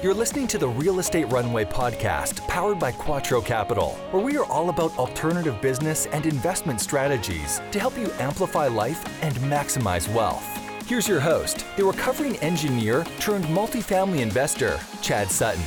You're listening to the Real Estate Runway podcast, powered by Quattro Capital, where we are all about alternative business and investment strategies to help you amplify life and maximize wealth. Here's your host, the recovering engineer turned multifamily investor, Chad Sutton.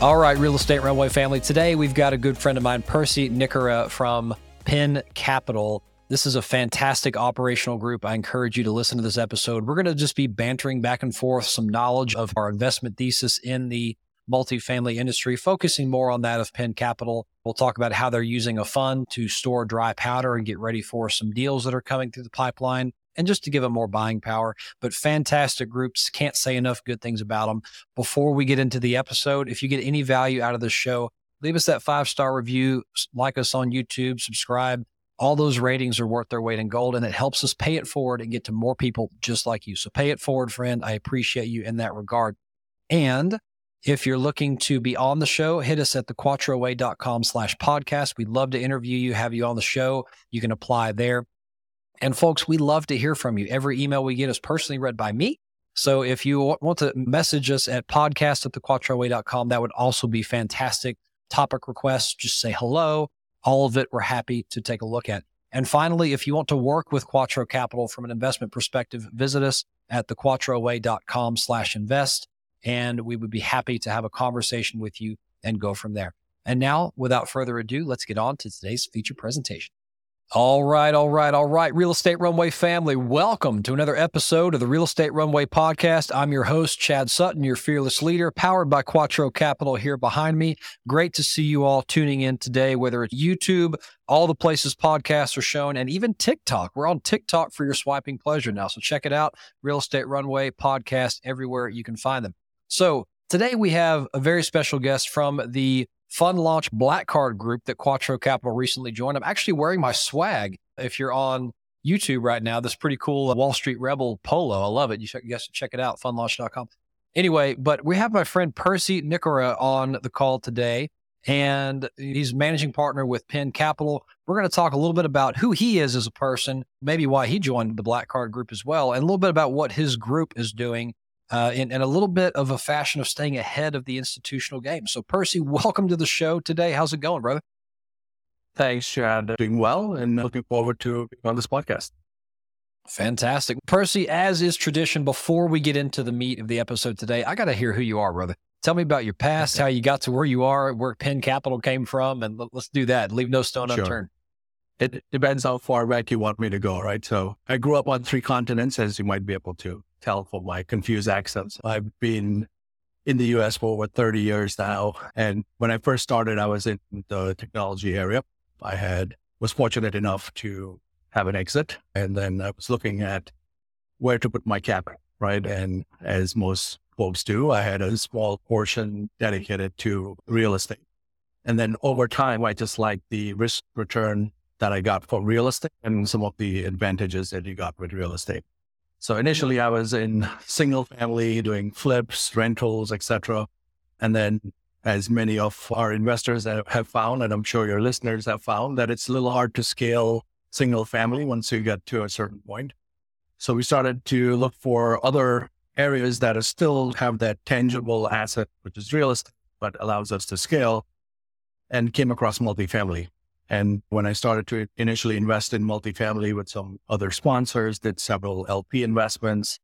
All right, Real Estate Runway family. Today we've got a good friend of mine, Percy Nikora from Penn Capital. This is a fantastic operational group. I encourage you to listen to this episode. We're going to just be bantering back and forth some knowledge of our investment thesis in the multifamily industry, focusing more on that of Penn Capital. We'll talk about how they're using a fund to store dry powder and get ready for some deals that are coming through the pipeline and just to give them more buying power. But fantastic groups. Can't say enough good things about them. Before we get into the episode, if you get any value out of this show, leave us that five star review, like us on YouTube, subscribe all those ratings are worth their weight in gold and it helps us pay it forward and get to more people just like you. So pay it forward, friend. I appreciate you in that regard. And if you're looking to be on the show, hit us at thequattroway.com slash podcast. We'd love to interview you, have you on the show. You can apply there. And folks, we love to hear from you. Every email we get is personally read by me. So if you want to message us at podcast at thequattroway.com, that would also be fantastic. Topic requests, just say hello all of it we're happy to take a look at. And finally, if you want to work with Quattro Capital from an investment perspective, visit us at thequattroway.com slash invest. And we would be happy to have a conversation with you and go from there. And now, without further ado, let's get on to today's feature presentation. All right, all right, all right. Real Estate Runway family, welcome to another episode of the Real Estate Runway podcast. I'm your host, Chad Sutton, your fearless leader, powered by Quattro Capital here behind me. Great to see you all tuning in today, whether it's YouTube, all the places podcasts are shown, and even TikTok. We're on TikTok for your swiping pleasure now. So check it out. Real Estate Runway podcast, everywhere you can find them. So today we have a very special guest from the fund launch black card group that Quattro Capital recently joined. I'm actually wearing my swag. If you're on YouTube right now, this pretty cool Wall Street Rebel polo. I love it. You guys should, check it out, fundlaunch.com. Anyway, but we have my friend Percy Nikora on the call today, and he's managing partner with Penn Capital. We're going to talk a little bit about who he is as a person, maybe why he joined the Black Card Group as well, and a little bit about what his group is doing uh, in, in, a little bit of a fashion of staying ahead of the institutional game. So, Percy, welcome to the show today. How's it going, brother? Thanks, Chad. Doing well and looking forward to being on this podcast. Fantastic. Percy, as is tradition, before we get into the meat of the episode today, I got to hear who you are, brother. Tell me about your past, okay. how you got to where you are, where Penn Capital came from, and let's do that. Leave no stone sure. unturned. It depends how far back you want me to go, right? So I grew up on three continents, as you might be able to tell from my confused accents. I've been in the US for over 30 years now. And when I first started, I was in the technology area. I had was fortunate enough to have an exit. And then I was looking at where to put my capital, right? And as most folks do, I had a small portion dedicated to real estate. And then over time, I just like the risk return that I got for real estate and some of the advantages that you got with real estate. So initially I was in single family doing flips, rentals, etc. And then as many of our investors have found, and I'm sure your listeners have found that it's a little hard to scale single family once you get to a certain point. So we started to look for other areas that still have that tangible asset, which is real estate, but allows us to scale and came across multifamily. And when I started to initially invest in multifamily with some other sponsors, did several LP investments.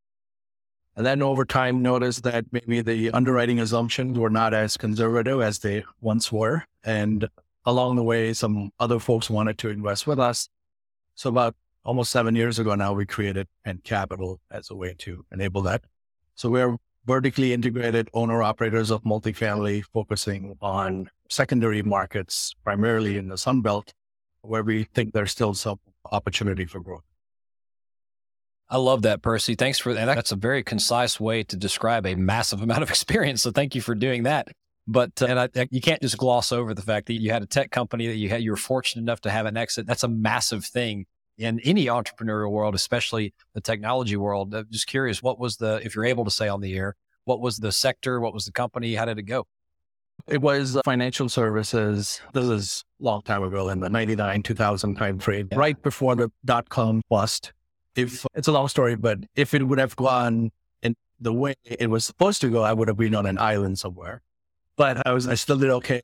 And then over time noticed that maybe the underwriting assumptions were not as conservative as they once were. And along the way, some other folks wanted to invest with us. So about almost seven years ago now, we created Penn Capital as a way to enable that. So we're vertically integrated owner operators of multifamily, focusing on secondary markets, primarily in the Sun Belt, where we think there's still some opportunity for growth. I love that, Percy. Thanks for that. That's a very concise way to describe a massive amount of experience. So thank you for doing that. But uh, and I, you can't just gloss over the fact that you had a tech company that you had. You were fortunate enough to have an exit. That's a massive thing in any entrepreneurial world, especially the technology world. I'm just curious, what was the, if you're able to say on the air, what was the sector? What was the company? How did it go? It was financial services. This is a long time ago in the 99, 2000 time frame, yeah. right before the dot com bust. If it's a long story, but if it would have gone in the way it was supposed to go, I would have been on an island somewhere. But I was, I still did okay.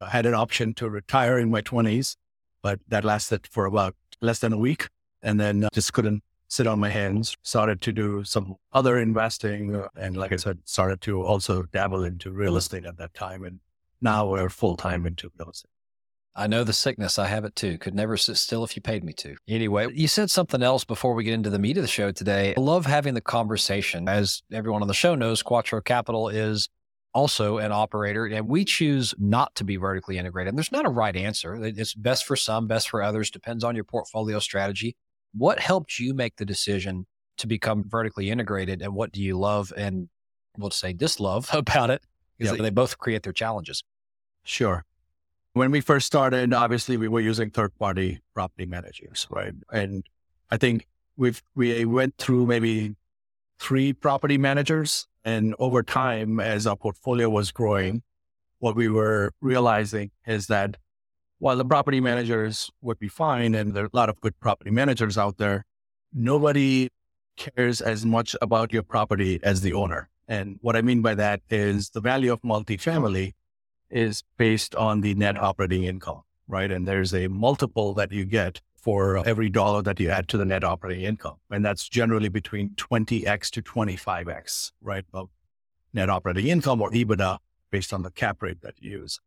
I had an option to retire in my 20s, but that lasted for about less than a week. And then uh, just couldn't sit on my hands, started to do some other investing. Uh, and like I said, started to also dabble into real estate at that time. And now we're full time into real estate. I know the sickness. I have it too. Could never sit still if you paid me to. Anyway, you said something else before we get into the meat of the show today. I love having the conversation. As everyone on the show knows, Quattro Capital is also an operator, and we choose not to be vertically integrated. And there's not a right answer. It's best for some, best for others, depends on your portfolio strategy. What helped you make the decision to become vertically integrated, and what do you love and we'll say dislove about it? Because yep. they both create their challenges. Sure. When we first started, obviously we were using third party property managers, right? And I think we've, we went through maybe three property managers. And over time, as our portfolio was growing, what we were realizing is that while the property managers would be fine, and there are a lot of good property managers out there, nobody cares as much about your property as the owner. And what I mean by that is the value of multifamily is based on the net operating income, right? And there's a multiple that you get for every dollar that you add to the net operating income. And that's generally between 20x to 25x, right? Of net operating income or EBITDA based on the cap rate that you use.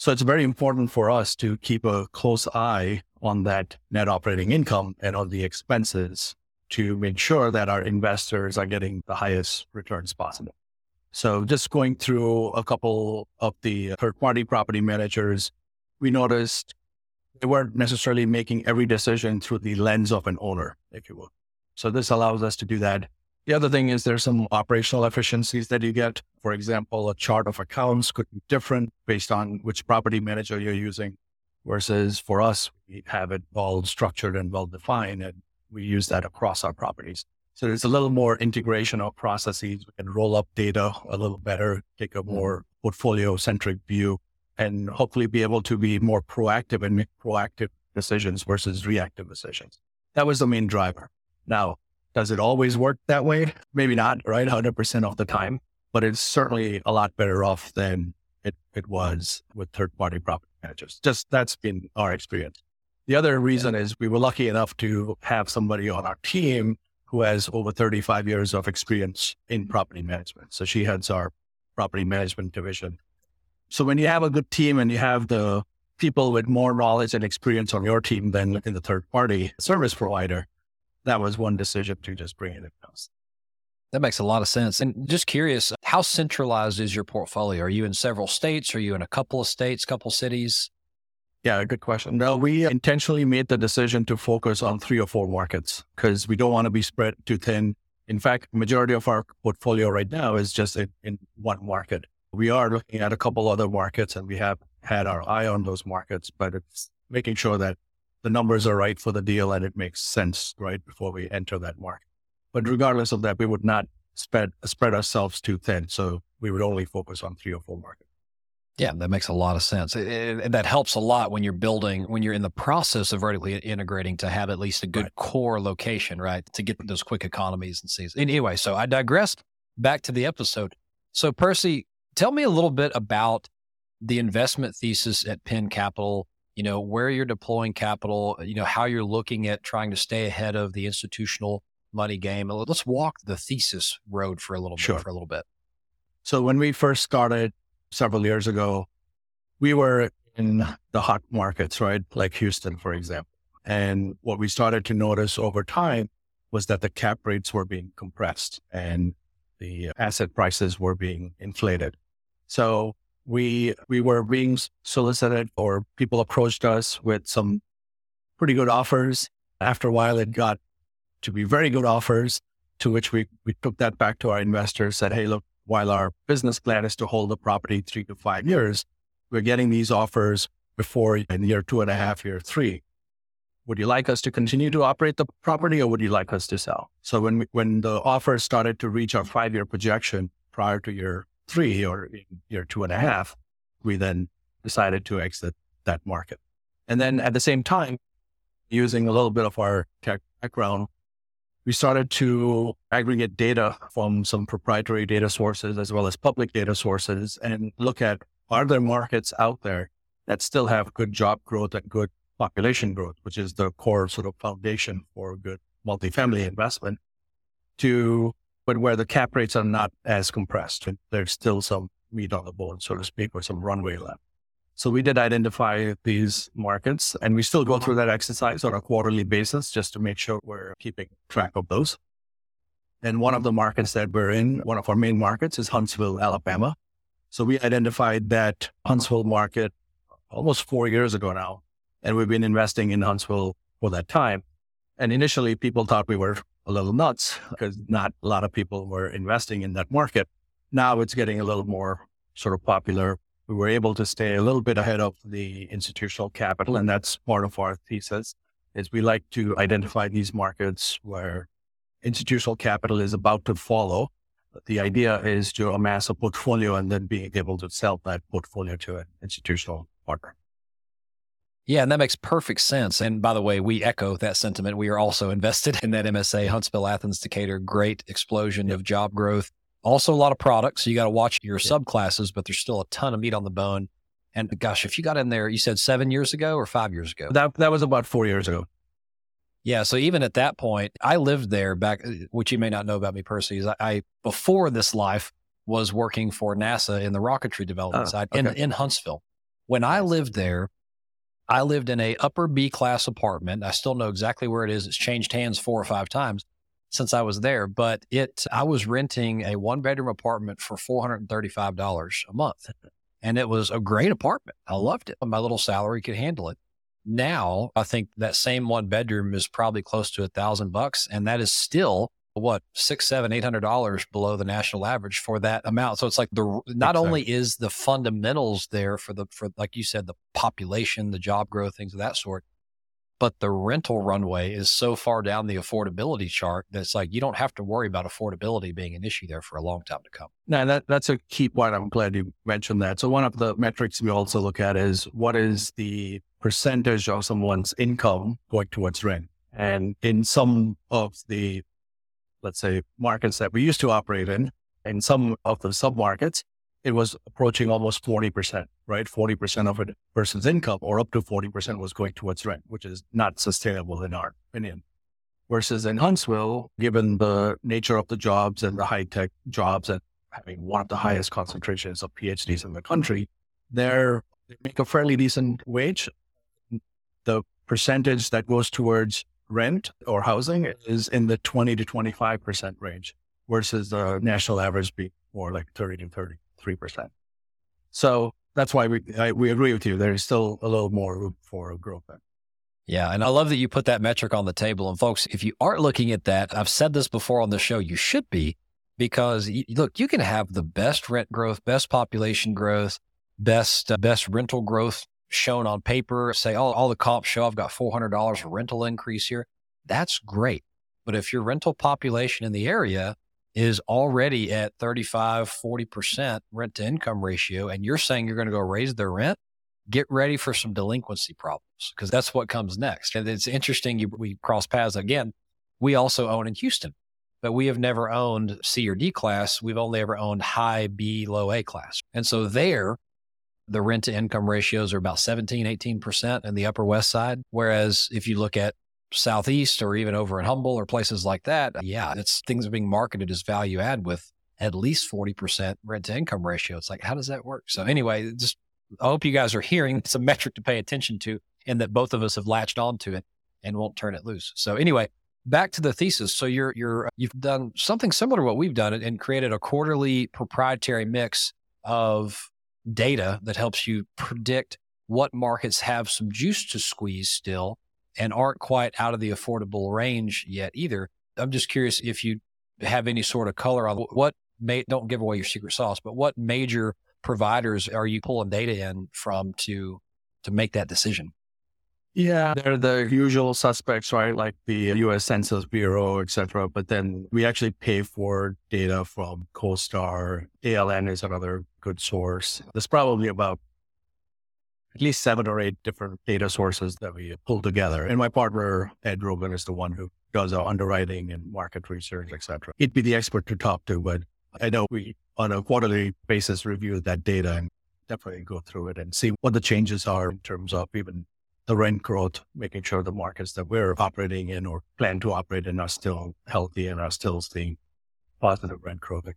So it's very important for us to keep a close eye on that net operating income and on the expenses to make sure that our investors are getting the highest returns possible. So just going through a couple of the third party property managers, we noticed they weren't necessarily making every decision through the lens of an owner, if you will. So this allows us to do that. The other thing is there's some operational efficiencies that you get. For example, a chart of accounts could be different based on which property manager you're using. Versus for us, we have it all structured and well defined, and we use that across our properties. So there's a little more integration of processes. We can roll up data a little better, take a mm-hmm. more portfolio centric view, and hopefully be able to be more proactive and make proactive decisions versus reactive decisions. That was the main driver. Now, does it always work that way? Maybe not, right? 100% of the time, but it's certainly a lot better off than it, it was with third party property managers. Just that's been our experience. The other reason is we were lucky enough to have somebody on our team who has over 35 years of experience in property management. So she heads our property management division. So when you have a good team and you have the people with more knowledge and experience on your team than in the third party service provider, that was one decision to just bring it in house. That makes a lot of sense. And just curious, how centralized is your portfolio? Are you in several states? Are you in a couple of states, couple cities? Yeah, good question. No, we intentionally made the decision to focus on three or four markets because we don't want to be spread too thin. In fact, majority of our portfolio right now is just in, in one market. We are looking at a couple other markets and we have had our eye on those markets, but it's making sure that the numbers are right for the deal and it makes sense right before we enter that market. But regardless of that, we would not spread spread ourselves too thin. So we would only focus on three or four markets. Yeah, that makes a lot of sense. And that helps a lot when you're building, when you're in the process of vertically integrating to have at least a good right. core location, right? To get those quick economies and sees. Anyway, so I digressed back to the episode. So, Percy, tell me a little bit about the investment thesis at Penn Capital, you know, where you're deploying capital, you know, how you're looking at trying to stay ahead of the institutional money game. Let's walk the thesis road for a little sure. bit, for a little bit. So when we first started, several years ago, we were in the hot markets, right? Like Houston, for example. And what we started to notice over time was that the cap rates were being compressed and the asset prices were being inflated. So we we were being solicited or people approached us with some pretty good offers. After a while it got to be very good offers to which we, we took that back to our investors, said, Hey, look, while our business plan is to hold the property three to five years, we're getting these offers before in year two and a half, year three. Would you like us to continue to operate the property or would you like us to sell? So when we, when the offers started to reach our five year projection prior to year three or year two and a half, we then decided to exit that market. And then at the same time, using a little bit of our tech background, we started to aggregate data from some proprietary data sources as well as public data sources and look at are there markets out there that still have good job growth and good population growth, which is the core sort of foundation for good multifamily investment to, but where the cap rates are not as compressed. There's still some meat on the bone, so to speak, or some runway left. So we did identify these markets and we still go through that exercise on a quarterly basis just to make sure we're keeping track of those. And one of the markets that we're in, one of our main markets is Huntsville, Alabama. So we identified that Huntsville market almost four years ago now. And we've been investing in Huntsville for that time. And initially people thought we were a little nuts because not a lot of people were investing in that market. Now it's getting a little more sort of popular we were able to stay a little bit ahead of the institutional capital. And that's part of our thesis is we like to identify these markets where institutional capital is about to follow. The idea is to amass a portfolio and then being able to sell that portfolio to an institutional partner. Yeah, and that makes perfect sense. And by the way, we echo that sentiment. We are also invested in that MSA, Huntsville, Athens, Decatur. Great explosion yep. of job growth. Also, a lot of products. So you got to watch your subclasses, but there's still a ton of meat on the bone. And gosh, if you got in there, you said seven years ago or five years ago? That that was about four years ago. Yeah. So even at that point, I lived there back, uh, which you may not know about me personally, is I, I before this life was working for NASA in the rocketry development oh, side okay. in, in Huntsville. When I lived there, I lived in a upper B class apartment. I still know exactly where it is. It's changed hands four or five times since I was there, but it I was renting a one bedroom apartment for $435 a month. And it was a great apartment. I loved it. My little salary could handle it. Now I think that same one bedroom is probably close to a thousand bucks. And that is still what six, seven, eight hundred dollars below the national average for that amount. So it's like the not exactly. only is the fundamentals there for the for like you said, the population, the job growth, things of that sort, but the rental runway is so far down the affordability chart that it's like you don't have to worry about affordability being an issue there for a long time to come. Now that that's a key point. I'm glad you mentioned that. So one of the metrics we also look at is what is the percentage of someone's income going towards rent. And in some of the let's say markets that we used to operate in, in some of the sub markets, it was approaching almost 40%, right? 40% of a person's income or up to 40% was going towards rent, which is not sustainable in our opinion. Versus in Huntsville, given the nature of the jobs and the high tech jobs and having one of the highest concentrations of PhDs in the country, they make a fairly decent wage. The percentage that goes towards rent or housing is in the 20 to 25% range versus the national average being more like 30 to 30. 3%. So that's why we, I, we agree with you. There's still a little more room for growth there. Yeah. And I love that you put that metric on the table. And folks, if you aren't looking at that, I've said this before on the show, you should be because look, you can have the best rent growth, best population growth, best, uh, best rental growth shown on paper. Say, oh, all the comps show I've got $400 rental increase here. That's great. But if your rental population in the area is already at 35, 40% rent to income ratio, and you're saying you're going to go raise their rent, get ready for some delinquency problems because that's what comes next. And it's interesting. You, we cross paths again. We also own in Houston, but we have never owned C or D class. We've only ever owned high B, low A class. And so there, the rent to income ratios are about 17, 18% in the Upper West Side. Whereas if you look at Southeast or even over in Humble or places like that, yeah, it's things are being marketed as value add with at least 40% rent to income ratio. It's like, how does that work? So anyway, just I hope you guys are hearing it's a metric to pay attention to and that both of us have latched onto it and won't turn it loose. So anyway, back to the thesis. So you're you're you've done something similar to what we've done and created a quarterly proprietary mix of data that helps you predict what markets have some juice to squeeze still and aren't quite out of the affordable range yet either. I'm just curious if you have any sort of color on what may, don't give away your secret sauce, but what major providers are you pulling data in from to, to make that decision? Yeah, they're the usual suspects, right? Like the U.S. Census Bureau, et cetera. But then we actually pay for data from CoStar. ALN is another good source. There's probably about at least seven or eight different data sources that we pull together. And my partner, Ed Rubin, is the one who does our underwriting and market research, etc. He'd be the expert to talk to, but I know we on a quarterly basis review that data and definitely go through it and see what the changes are in terms of even the rent growth, making sure the markets that we're operating in or plan to operate in are still healthy and are still seeing positive rent growth.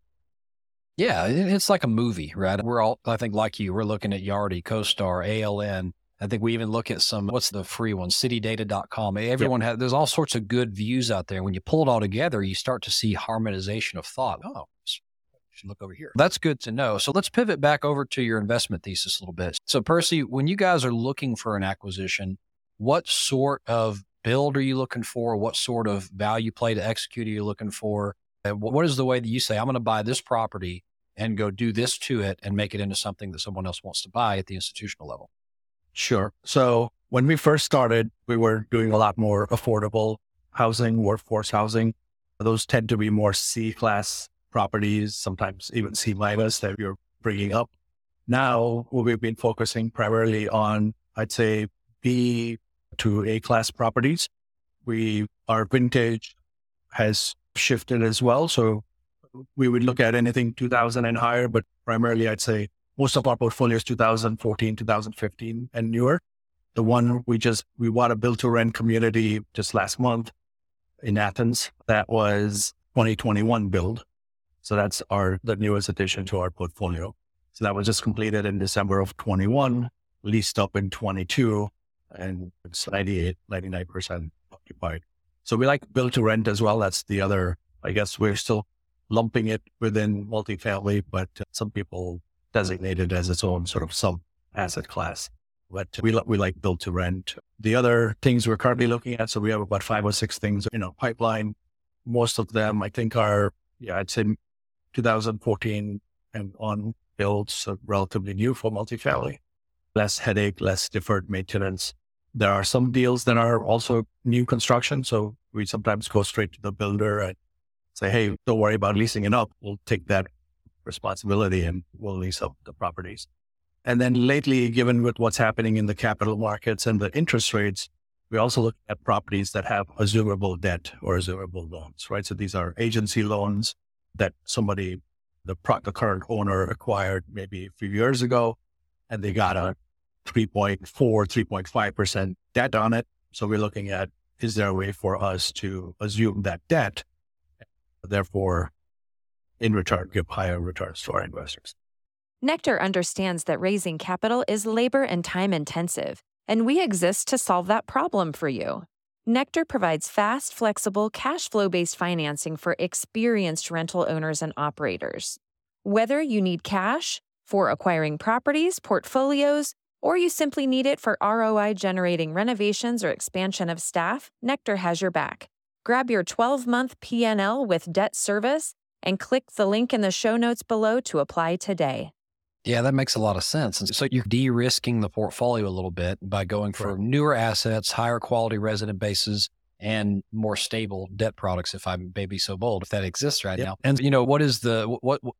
Yeah, it's like a movie, right? We're all, I think, like you, we're looking at Yardi, CoStar, ALN. I think we even look at some, what's the free one? Citydata.com. Everyone yep. has, there's all sorts of good views out there. When you pull it all together, you start to see harmonization of thought. Oh, should look over here. That's good to know. So let's pivot back over to your investment thesis a little bit. So, Percy, when you guys are looking for an acquisition, what sort of build are you looking for? What sort of value play to execute are you looking for? what is the way that you say, I'm going to buy this property and go do this to it and make it into something that someone else wants to buy at the institutional level? Sure. So when we first started, we were doing a lot more affordable housing, workforce housing. Those tend to be more C class properties, sometimes even C minus that you're bringing up. Now we've been focusing primarily on, I'd say, B to A class properties. We, our vintage has shifted as well. So we would look at anything 2000 and higher, but primarily I'd say most of our portfolio is 2014, 2015 and newer. The one we just, we bought a build to rent community just last month in Athens. That was 2021 build. So that's our, the newest addition to our portfolio. So that was just completed in December of 21, leased up in 22 and it's 98, 99% occupied. So we like build to rent as well. That's the other, I guess we're still lumping it within multifamily, but uh, some people designate it as its own sort of sub asset class. But we, we like build to rent. The other things we're currently looking at, so we have about five or six things in our pipeline. Most of them, I think, are, yeah, I'd say 2014 and on builds, so relatively new for multifamily. Less headache, less deferred maintenance. There are some deals that are also new construction. So we sometimes go straight to the builder and say, hey, don't worry about leasing it up. We'll take that responsibility and we'll lease up the properties. And then lately, given with what's happening in the capital markets and the interest rates, we also look at properties that have assumable debt or assumable loans, right? So these are agency loans that somebody, the, pro- the current owner acquired maybe a few years ago, and they got a 3.4, 3.5% debt on it. So we're looking at, is there a way for us to assume that debt, therefore, in return, give higher returns to our investors? Nectar understands that raising capital is labor and time intensive, and we exist to solve that problem for you. Nectar provides fast, flexible, cash flow based financing for experienced rental owners and operators. Whether you need cash for acquiring properties, portfolios, or you simply need it for ROI generating renovations or expansion of staff, Nectar has your back. Grab your 12 month PNL with debt service and click the link in the show notes below to apply today. Yeah, that makes a lot of sense. And so you're de risking the portfolio a little bit by going for newer assets, higher quality resident bases, and more stable debt products, if I may be so bold, if that exists right yep. now. And, you know, what is the, what, what,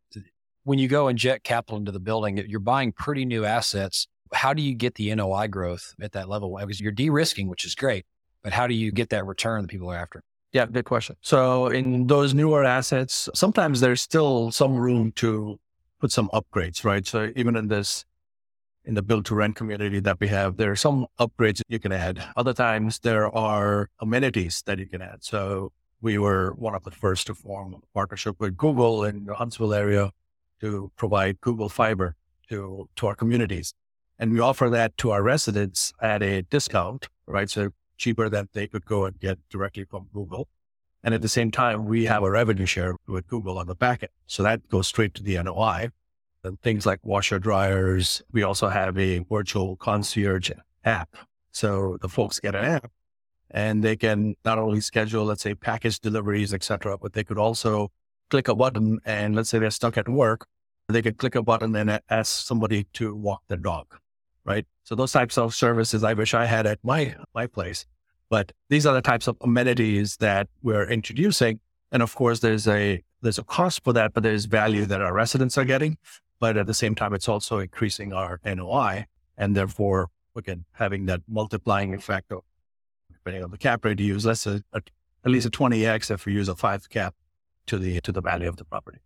when you go inject capital into the building, you're buying pretty new assets. How do you get the NOI growth at that level? Because you're de risking, which is great, but how do you get that return that people are after? Yeah, good question. So in those newer assets, sometimes there's still some room to put some upgrades, right? So even in this, in the build to rent community that we have, there are some upgrades you can add. Other times there are amenities that you can add. So we were one of the first to form a partnership with Google in the Huntsville area to provide Google Fiber to, to our communities. And we offer that to our residents at a discount, right? So cheaper than they could go and get directly from Google. And at the same time, we have a revenue share with Google on the back end. So that goes straight to the NOI. And things like washer dryers. We also have a virtual concierge app. So the folks get an app and they can not only schedule, let's say, package deliveries, etc., but they could also click a button and let's say they're stuck at work, they could click a button and ask somebody to walk their dog, right? So those types of services I wish I had at my my place. But these are the types of amenities that we're introducing. And of course, there's a there's a cost for that, but there's value that our residents are getting. But at the same time, it's also increasing our NOI, and therefore, again, having that multiplying effect of depending on the cap rate you use. Let's say at least a 20x if we use a five cap to the to the value of the property.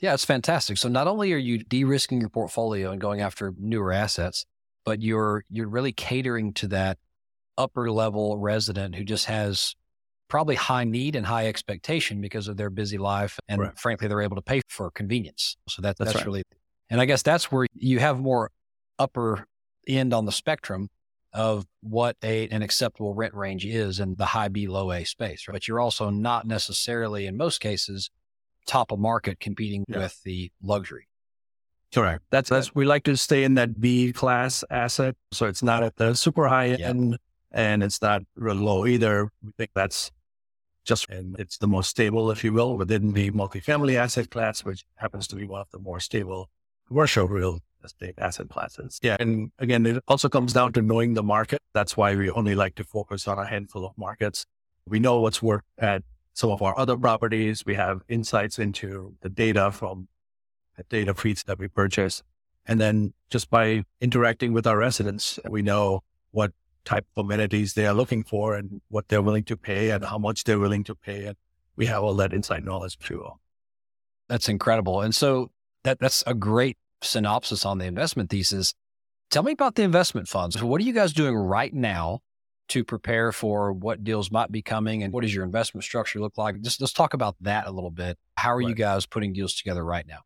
Yeah, it's fantastic. So not only are you de-risking your portfolio and going after newer assets, but you're you're really catering to that upper level resident who just has probably high need and high expectation because of their busy life and right. frankly they're able to pay for convenience. So that that's, that's right. really and I guess that's where you have more upper end on the spectrum of what a, an acceptable rent range is in the high B, low A space. Right? But you're also not necessarily, in most cases, top of market competing yeah. with the luxury. Correct. That's, that's, we like to stay in that B class asset. So it's not at the super high yeah. And it's not real low either. We think that's just, and it's the most stable, if you will, within the multifamily asset class, which happens to be one of the more stable commercial real estate asset classes. Yeah. And again, it also comes down to knowing the market. That's why we only like to focus on a handful of markets. We know what's worked at some of our other properties. We have insights into the data from the data feeds that we purchase. And then just by interacting with our residents, we know what type of amenities they are looking for and what they're willing to pay and how much they're willing to pay. And we have all that inside knowledge too. That's incredible. And so that that's a great synopsis on the investment thesis. Tell me about the investment funds. What are you guys doing right now to prepare for what deals might be coming and what does your investment structure look like? Just let's talk about that a little bit. How are right. you guys putting deals together right now?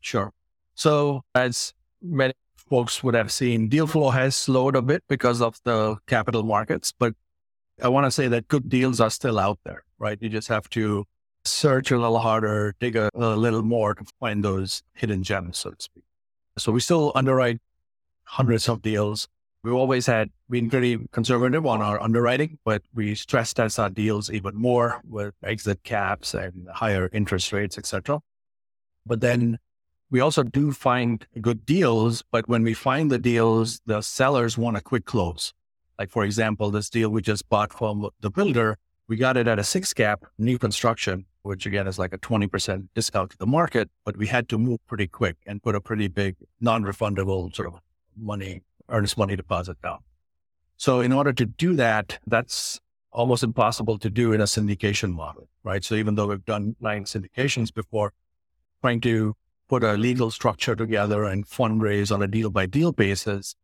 Sure. So as many folks would have seen, deal flow has slowed a bit because of the capital markets, but I want to say that good deals are still out there, right? You just have to search a little harder, dig a, a little more to find those hidden gems, so to speak. So we still underwrite hundreds of deals. We've always had been pretty conservative on our underwriting, but we stress test our deals even more with exit caps and higher interest rates, etc. But then we also do find good deals, but when we find the deals, the sellers want a quick close. Like for example, this deal we just bought from the builder, we got it at a six cap new construction which again is like a 20% discount to the market, but we had to move pretty quick and put a pretty big non-refundable sort of money, earnest money deposit down. So in order to do that, that's almost impossible to do in a syndication model, right? So even though we've done nine syndications before, trying to put a legal structure together and fundraise on a deal by deal basis,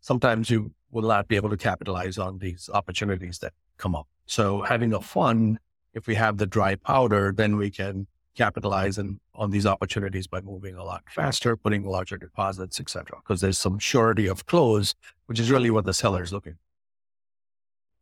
sometimes you will not be able to capitalize on these opportunities that come up. So having a fund if we have the dry powder, then we can capitalize in, on these opportunities by moving a lot faster, putting larger deposits, et cetera, because there's some surety of close, which is really what the seller is looking.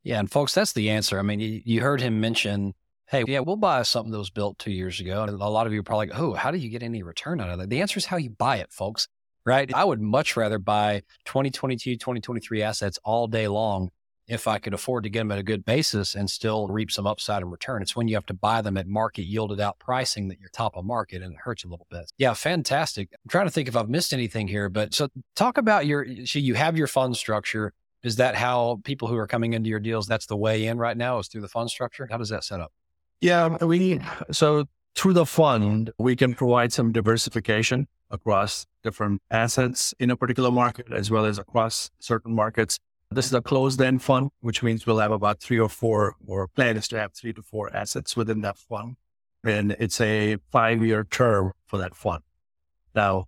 Yeah. And folks, that's the answer. I mean, you heard him mention, hey, yeah, we'll buy something that was built two years ago. And a lot of you are probably like, oh, how do you get any return out of that? The answer is how you buy it, folks, right? I would much rather buy 2022, 2023 assets all day long if I could afford to get them at a good basis and still reap some upside in return. It's when you have to buy them at market yielded out pricing that you're top of market and it hurts a little bit. Yeah, fantastic. I'm trying to think if I've missed anything here, but so talk about your, so you have your fund structure. Is that how people who are coming into your deals, that's the way in right now is through the fund structure? How does that set up? Yeah, we, so through the fund, we can provide some diversification across different assets in a particular market as well as across certain markets. This is a closed end fund, which means we'll have about three or four, or plan is to have three to four assets within that fund. And it's a five year term for that fund. Now,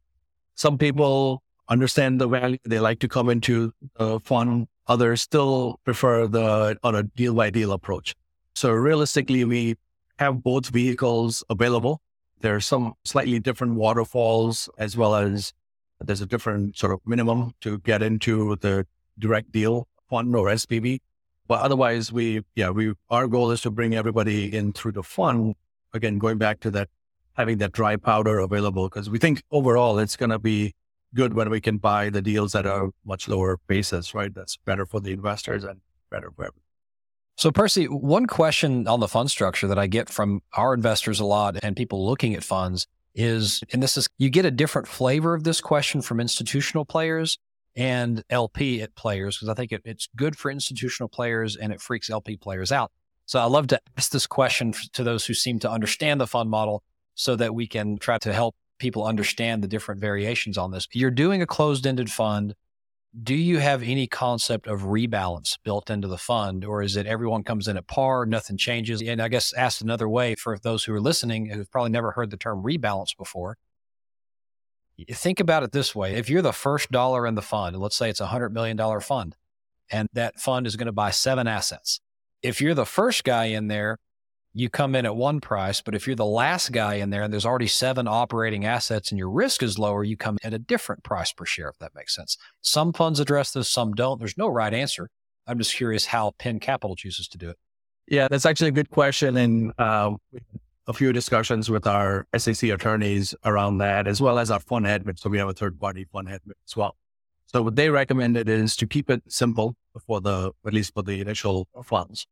some people understand the value. They like to come into the fund. Others still prefer the on a deal by deal approach. So realistically, we have both vehicles available. There are some slightly different waterfalls as well as there's a different sort of minimum to get into the direct deal fund or SPV. But otherwise, we, yeah, we, our goal is to bring everybody in through the fund. Again, going back to that, having that dry powder available, because we think overall it's going to be good when we can buy the deals at a much lower basis, right? That's better for the investors and better for everyone. So, Percy, one question on the fund structure that I get from our investors a lot and people looking at funds is, and this is, you get a different flavor of this question from institutional players and LP at players because I think it, it's good for institutional players and it freaks LP players out. So I love to ask this question to those who seem to understand the fund model so that we can try to help people understand the different variations on this. You're doing a closed ended fund. Do you have any concept of rebalance built into the fund, or is it everyone comes in at par, nothing changes? And I guess asked another way for those who are listening who've probably never heard the term rebalance before. Think about it this way: if you're the first dollar in the fund, let's say it's a hundred million dollar fund, and that fund is going to buy seven assets. If you're the first guy in there, you come in at one price. But if you're the last guy in there and there's already seven operating assets and your risk is lower, you come at a different price per share, if that makes sense. Some funds address this, some don't. There's no right answer. I'm just curious how Penn Capital chooses to do it. Yeah, that's actually a good question. And uh, a few discussions with our SEC attorneys around that, as well as our fund admin. So we have a third party fund admin as well. So what they recommended is to keep it simple for the, at least for the initial funds.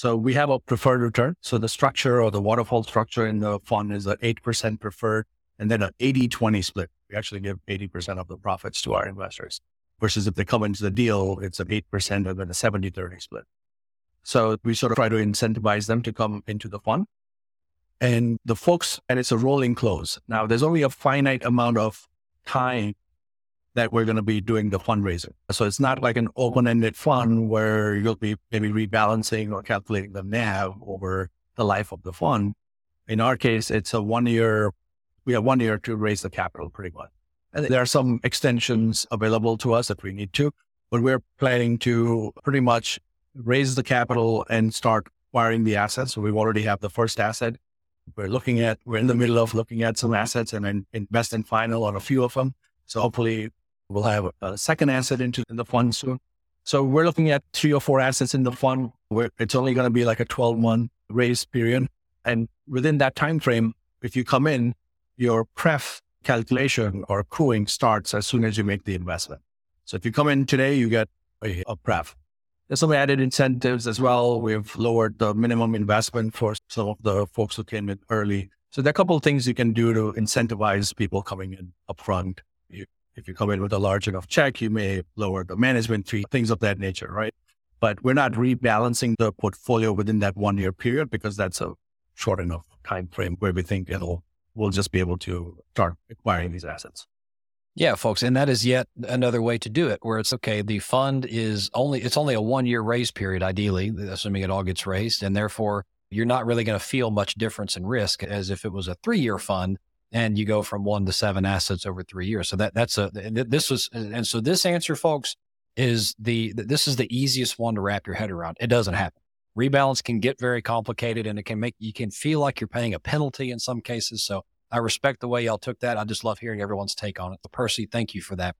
So we have a preferred return. So the structure or the waterfall structure in the fund is an 8% preferred and then an 80 20 split. We actually give 80% of the profits to our investors versus if they come into the deal, it's an 8% and then a 70 30 split. So we sort of try to incentivize them to come into the fund. And the folks, and it's a rolling close. Now, there's only a finite amount of time that we're going to be doing the fundraising. So it's not like an open ended fund where you'll be maybe rebalancing or calculating the NAV over the life of the fund. In our case, it's a one year, we have one year to raise the capital pretty much. And there are some extensions available to us if we need to, but we're planning to pretty much raise the capital and start acquiring the assets. So we already have the first asset. We're looking at, we're in the middle of looking at some assets and then invest in final on a few of them. So hopefully We'll have a second asset into the fund soon. So we're looking at three or four assets in the fund where it's only going to be like a 12 month raise period. And within that time frame, if you come in, your pref calculation or accruing starts as soon as you make the investment. So if you come in today, you get a, a pref. There's some added incentives as well. We've lowered the minimum investment for some of the folks who came in early. So there are a couple of things you can do to incentivize people coming in upfront. You if you come in with a large enough check, you may lower the management fee, things of that nature, right? But we're not rebalancing the portfolio within that one year period because that's a short enough time frame where we think it'll we'll just be able to start acquiring these assets. Yeah, folks, and that is yet another way to do it where it's okay, the fund is only it's only a one year raise period ideally, assuming it all gets raised and therefore you're not really going to feel much difference in risk as if it was a 3 year fund and you go from one to seven assets over three years. So that that's a this was and so this answer, folks, is the this is the easiest one to wrap your head around. It doesn't happen. Rebalance can get very complicated, and it can make you can feel like you're paying a penalty in some cases. So I respect the way y'all took that. I just love hearing everyone's take on it. But Percy, thank you for that.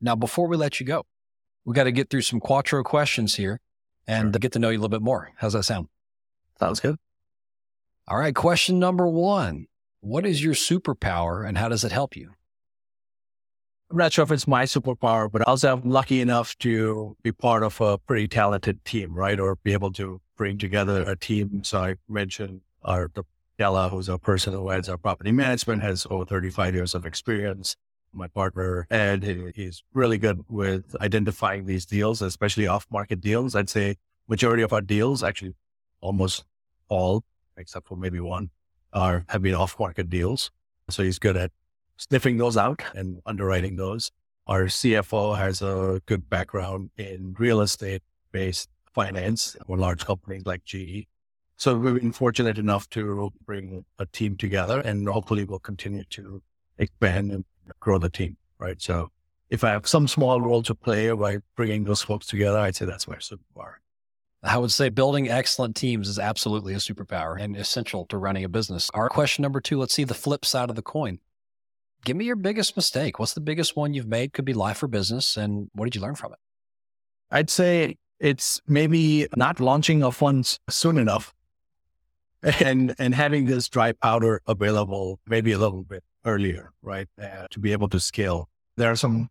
Now, before we let you go, we got to get through some Quattro questions here and sure. get to know you a little bit more. How's that sound? Sounds good. All right. Question number one what is your superpower and how does it help you? I'm not sure if it's my superpower, but also I'm lucky enough to be part of a pretty talented team, right? Or be able to bring together a team. So I mentioned our Della, who's a person who heads our property management, has over 35 years of experience. My partner Ed, he's really good with identifying these deals, especially off-market deals. I'd say majority of our deals, actually almost all, except for maybe one, are have been off market deals. So he's good at sniffing those out and underwriting those. Our CFO has a good background in real estate based finance for large companies like GE. So we've been fortunate enough to bring a team together and hopefully we'll continue to expand and grow the team. Right. So if I have some small role to play by bringing those folks together, I'd say that's where my superpower. I would say building excellent teams is absolutely a superpower and essential to running a business. Our question number two let's see the flip side of the coin. Give me your biggest mistake. What's the biggest one you've made? Could be life or business. And what did you learn from it? I'd say it's maybe not launching a fund soon enough and, and having this dry powder available maybe a little bit earlier, right? Uh, to be able to scale. There are some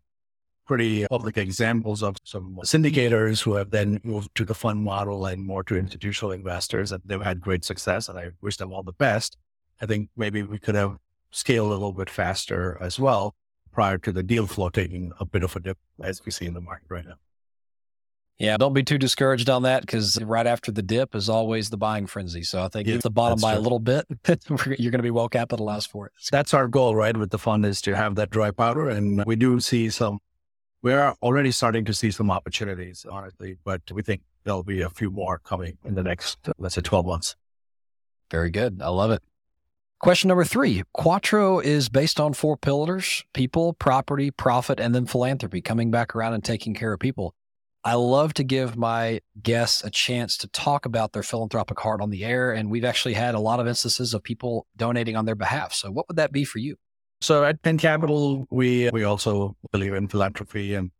pretty public examples of some syndicators who have then moved to the fund model and more to institutional investors, and they've had great success. And I wish them all the best. I think maybe we could have scaled a little bit faster as well prior to the deal flow taking a bit of a dip as we see in the market right now. Yeah, don't be too discouraged on that because right after the dip is always the buying frenzy. So I think yeah, if the bottom by true. a little bit, you're going to be well capitalized for it. That's our goal, right? With the fund is to have that dry powder. And we do see some we are already starting to see some opportunities, honestly, but we think there'll be a few more coming in the next, let's say, 12 months. Very good. I love it. Question number three Quattro is based on four pillars people, property, profit, and then philanthropy, coming back around and taking care of people. I love to give my guests a chance to talk about their philanthropic heart on the air. And we've actually had a lot of instances of people donating on their behalf. So, what would that be for you? So, at Penn Capital, we, we also believe in philanthropy and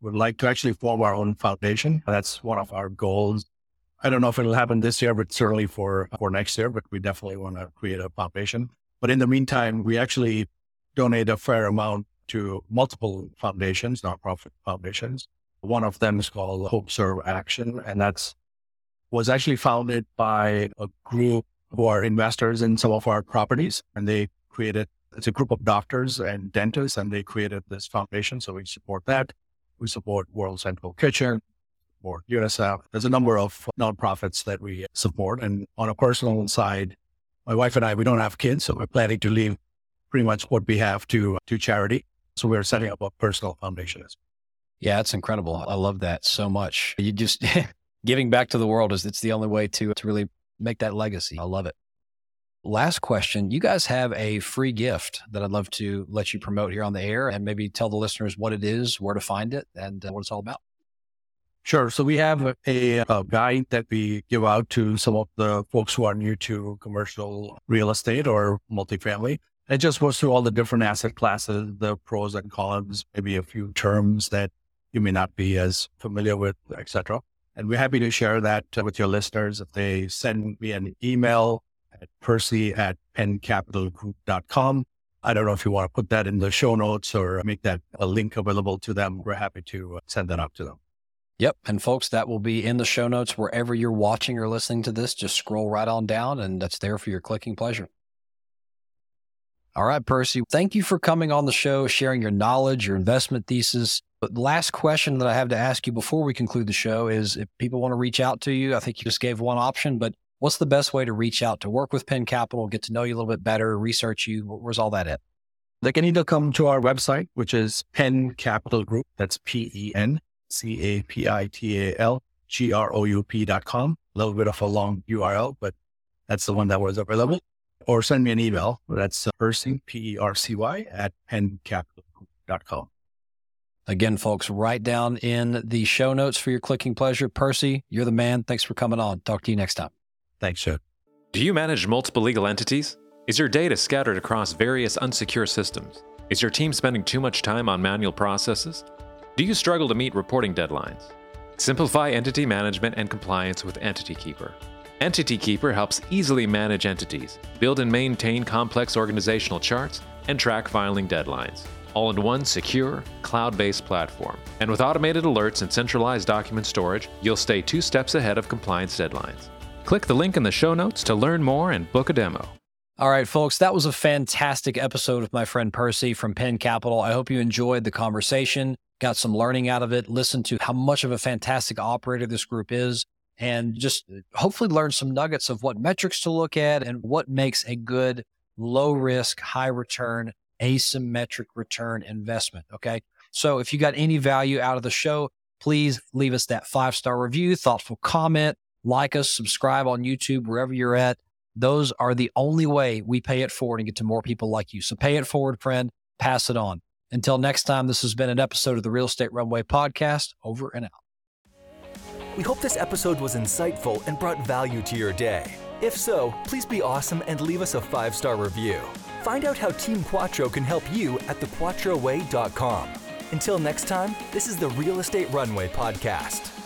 would like to actually form our own foundation. That's one of our goals. I don't know if it'll happen this year, but certainly for, for next year, but we definitely want to create a foundation. But in the meantime, we actually donate a fair amount to multiple foundations, nonprofit foundations. One of them is called Hope Serve Action, and that's was actually founded by a group who are investors in some of our properties, and they created it's a group of doctors and dentists, and they created this foundation. So we support that. We support World Central Kitchen, or UNICEF. There's a number of nonprofits that we support, and on a personal side, my wife and I we don't have kids, so we're planning to leave pretty much what we have to to charity. So we're setting up a personal foundation. Yeah, it's incredible. I love that so much. You just giving back to the world is it's the only way to to really make that legacy. I love it. Last question. You guys have a free gift that I'd love to let you promote here on the air and maybe tell the listeners what it is, where to find it, and uh, what it's all about. Sure. So we have a, a, guide that we give out to some of the folks who are new to commercial real estate or multifamily. It just goes through all the different asset classes, the pros and cons, maybe a few terms that you may not be as familiar with, etc. And we're happy to share that uh, with your listeners. If they send me an email at percy at penncapitalgroup.com. I don't know if you want to put that in the show notes or make that a link available to them. We're happy to uh, send that out to them. Yep. And folks, that will be in the show notes wherever you're watching or listening to this. Just scroll right on down and that's there for your clicking pleasure. All right, Percy, thank you for coming on the show, sharing your knowledge, your investment thesis. But the last question that I have to ask you before we conclude the show is if people want to reach out to you, I think you just gave one option, but what's the best way to reach out to work with Penn Capital, get to know you a little bit better, research you? Where's all that at? They can either come to our website, which is Penn Capital Group. That's P E N C A P I T A L G R O U P dot com. A little bit of a long URL, but that's the one that was available or send me an email. That's uh, Percy, P E R C Y, at penncapital.com. Again, folks, write down in the show notes for your clicking pleasure. Percy, you're the man. Thanks for coming on. Talk to you next time. Thanks, Chad. Do you manage multiple legal entities? Is your data scattered across various unsecure systems? Is your team spending too much time on manual processes? Do you struggle to meet reporting deadlines? Simplify entity management and compliance with Entity Keeper. Entity Keeper helps easily manage entities, build and maintain complex organizational charts, and track filing deadlines, all in one secure, cloud based platform. And with automated alerts and centralized document storage, you'll stay two steps ahead of compliance deadlines. Click the link in the show notes to learn more and book a demo. All right, folks, that was a fantastic episode with my friend Percy from Penn Capital. I hope you enjoyed the conversation, got some learning out of it, listened to how much of a fantastic operator this group is and just hopefully learn some nuggets of what metrics to look at and what makes a good low risk, high return, asymmetric return investment. Okay. So if you got any value out of the show, please leave us that five star review, thoughtful comment, like us, subscribe on YouTube, wherever you're at. Those are the only way we pay it forward and get to more people like you. So pay it forward, friend. Pass it on. Until next time, this has been an episode of the Real Estate Runway podcast. Over and out. We hope this episode was insightful and brought value to your day. If so, please be awesome and leave us a five star review. Find out how Team Quattro can help you at thequattroway.com. Until next time, this is the Real Estate Runway Podcast.